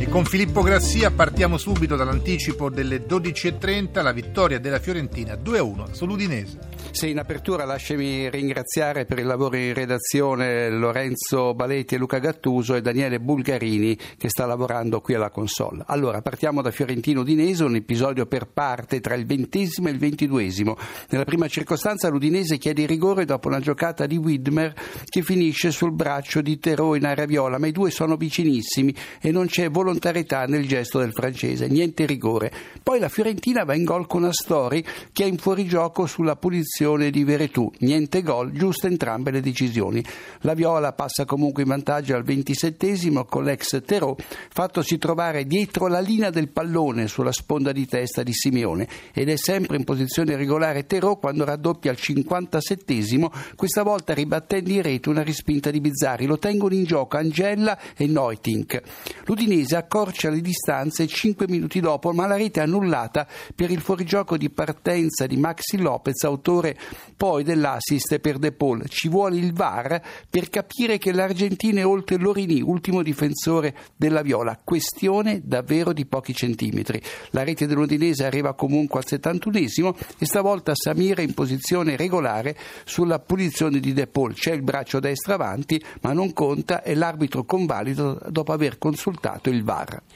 E con Filippo Grassia partiamo subito dall'anticipo delle 12.30, la vittoria della Fiorentina 2-1 sull'Udinese. Sì, in apertura lasciami ringraziare per il lavoro in redazione Lorenzo Baletti e Luca Gattuso e Daniele Bulgarini che sta lavorando qui alla console. Allora, partiamo da Fiorentino Udinese, un episodio per parte tra il ventesimo e il ventiduesimo. Nella prima circostanza l'Udinese chiede rigore dopo una giocata di Widmer che finisce sul braccio di Terò in area viola, ma i due sono vicinissimi e non c'è volontarietà nel gesto del francese, niente rigore. Poi la Fiorentina va in gol con Astori che è in fuorigioco sulla punizione di Veretù. Niente gol, giuste entrambe le decisioni. La Viola passa comunque in vantaggio al ventisettesimo con l'ex Terò, fattosi trovare dietro la linea del pallone sulla sponda di testa di Simeone ed è sempre in posizione regolare Terò quando raddoppia al cinquantasettesimo, questa volta ribattendo in rete una rispinta di Bizzarri. Lo tengono in gioco Angella e Neutink. L'Udinese accorcia le distanze 5 minuti dopo, ma la rete è annullata per il fuorigioco di partenza di Maxi Lopez, autore poi dell'assist per De Paul. Ci vuole il VAR per capire che l'Argentina è oltre Lorini, ultimo difensore della Viola. Questione davvero di pochi centimetri. La rete dell'Udinese arriva comunque al 71esimo e stavolta Samir è in posizione regolare sulla punizione di De Paul. C'è il braccio destro avanti, ma non conta e l'arbitro convalido dopo aver consultato il VAR.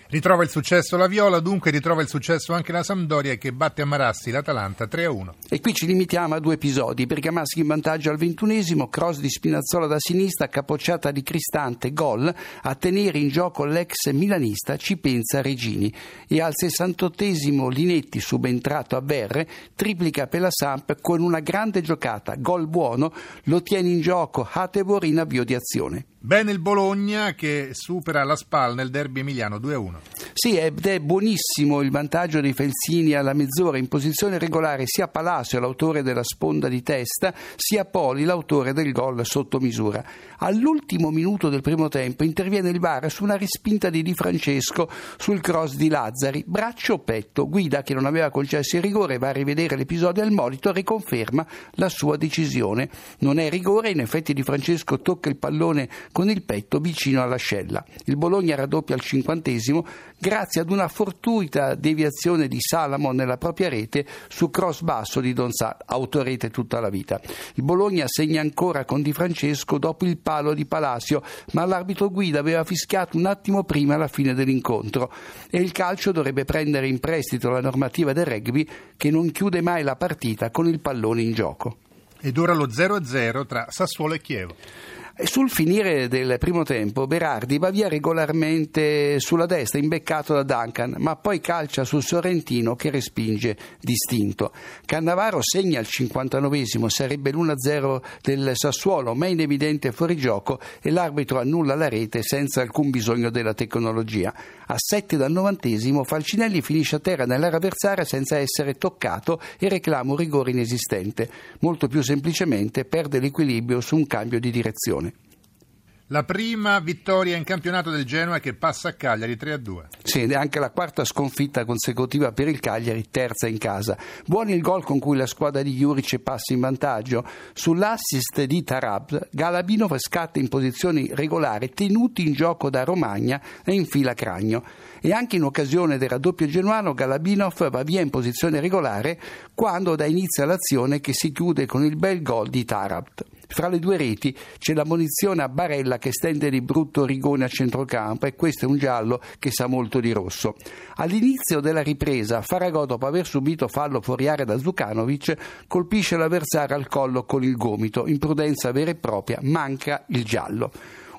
Ritrova il successo la Viola, dunque ritrova il successo anche la Sampdoria che batte a Marassi l'Atalanta 3-1. E qui ci limitiamo a due episodi. Bergamaschi in vantaggio al ventunesimo, cross di Spinazzola da sinistra, capocciata di Cristante, gol. A tenere in gioco l'ex milanista ci pensa Regini. E al sessantottesimo Linetti, subentrato a Verre, triplica per la Samp con una grande giocata, gol buono, lo tiene in gioco Hatebor in avvio di azione. Bene il Bologna che supera la SPAL nel derby emiliano 2-1. Sì, ed è buonissimo il vantaggio dei Felsini alla mezz'ora in posizione regolare sia Palacio, l'autore della sponda di testa, sia Poli, l'autore del gol sotto misura. All'ultimo minuto del primo tempo interviene il VAR su una respinta di Di Francesco sul cross di Lazzari, braccio o petto. Guida, che non aveva concesso il rigore, va a rivedere l'episodio al monitor e conferma la sua decisione. Non è rigore, in effetti Di Francesco tocca il pallone con il petto vicino all'ascella. Il Bologna raddoppia al cinquantesimo grazie ad una fortuita deviazione di Salamo nella propria rete su cross basso di Donzà, autorete tutta la vita. Il Bologna segna ancora con Di Francesco dopo il palo di Palacio, ma l'arbitro guida aveva fischiato un attimo prima la fine dell'incontro e il calcio dovrebbe prendere in prestito la normativa del rugby che non chiude mai la partita con il pallone in gioco. Ed ora lo 0-0 tra Sassuolo e Chievo. Sul finire del primo tempo Berardi va via regolarmente sulla destra, imbeccato da Duncan, ma poi calcia sul Sorrentino che respinge distinto. Cannavaro segna il 59esimo, sarebbe l'1-0 del Sassuolo, ma in evidente fuorigioco e l'arbitro annulla la rete senza alcun bisogno della tecnologia. A 7 dal novantesimo Falcinelli finisce a terra nell'area avversaria senza essere toccato e reclama un rigore inesistente. Molto più semplicemente perde l'equilibrio su un cambio di direzione. La prima vittoria in campionato del Genoa che passa a Cagliari 3-2. Sì, ed è anche la quarta sconfitta consecutiva per il Cagliari, terza in casa. Buono il gol con cui la squadra di Juric passa in vantaggio. Sull'assist di Tarab, Galabinov scatta in posizione regolare, tenuti in gioco da Romagna e infila Cragno. E anche in occasione del raddoppio genuano, Galabinov va via in posizione regolare quando dà inizio all'azione che si chiude con il bel gol di Tarab. Fra le due reti c'è la munizione a Barella che stende di brutto rigone a centrocampo e questo è un giallo che sa molto di rosso. All'inizio della ripresa, Faragò, dopo aver subito fallo fuori area da Zukanovic, colpisce l'avversario al collo con il gomito. Imprudenza vera e propria, manca il giallo.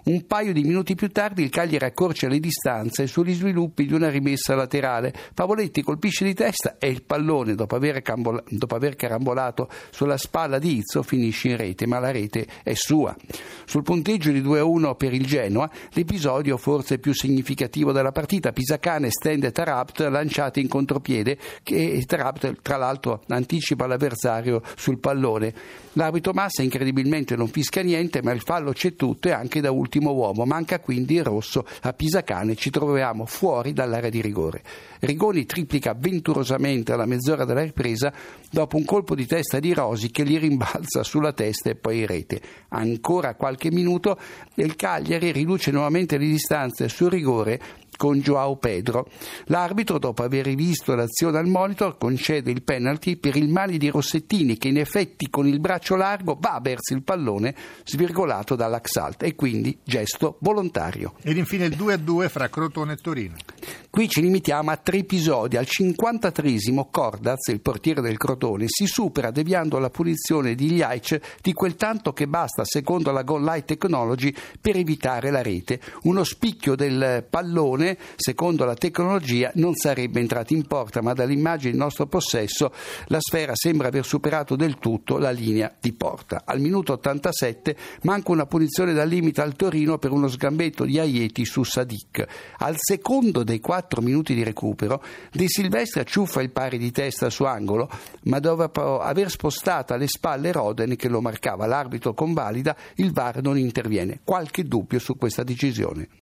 Un paio di minuti più tardi il Cagliari accorcia le distanze sugli sviluppi di una rimessa laterale. Pavoletti colpisce di testa e il pallone, dopo aver, cambola- dopo aver carambolato sulla spalla di Izzo, finisce in rete, ma la rete è sua. Sul punteggio di 2-1 per il Genoa, l'episodio forse più significativo della partita, Pisacane stende Tarabt lanciato in contropiede che Tarabt tra l'altro anticipa l'avversario sul pallone. L'arbitro Massa incredibilmente non fischia niente, ma il fallo c'è tutto e anche da ultimo l'ultimo uomo, manca quindi il rosso a Pisacane, ci troviamo fuori dall'area di rigore. Rigoni triplica avventurosamente alla mezz'ora della ripresa dopo un colpo di testa di Rosi che gli rimbalza sulla testa e poi in rete. Ancora qualche minuto e il Cagliari riduce nuovamente le distanze sul rigore con Joao Pedro. L'arbitro, dopo aver rivisto l'azione al monitor, concede il penalty per il mani di Rossettini che in effetti con il braccio largo va verso il pallone svirgolato dall'Axalt e quindi gesto volontario. Ed infine il 2-2 fra Crotone e Torino. Qui ci limitiamo a tre episodi. Al 53esimo Cordaz, il portiere del Crotone, si supera deviando la punizione di Gliaic di quel tanto che basta, secondo la Goal Light Technology, per evitare la rete. Uno spicchio del pallone, secondo la tecnologia, non sarebbe entrato in porta, ma dall'immagine in nostro possesso la sfera sembra aver superato del tutto la linea di porta. Al minuto 87 manca una punizione dal limite al Torino per uno sgambetto di Aieti su Sadik. Al secondo dei quattro 4 minuti di recupero, De Silvestri acciuffa il pari di testa su angolo, ma dopo aver spostato alle spalle Roden che lo marcava l'arbitro convalida, il VAR non interviene. Qualche dubbio su questa decisione.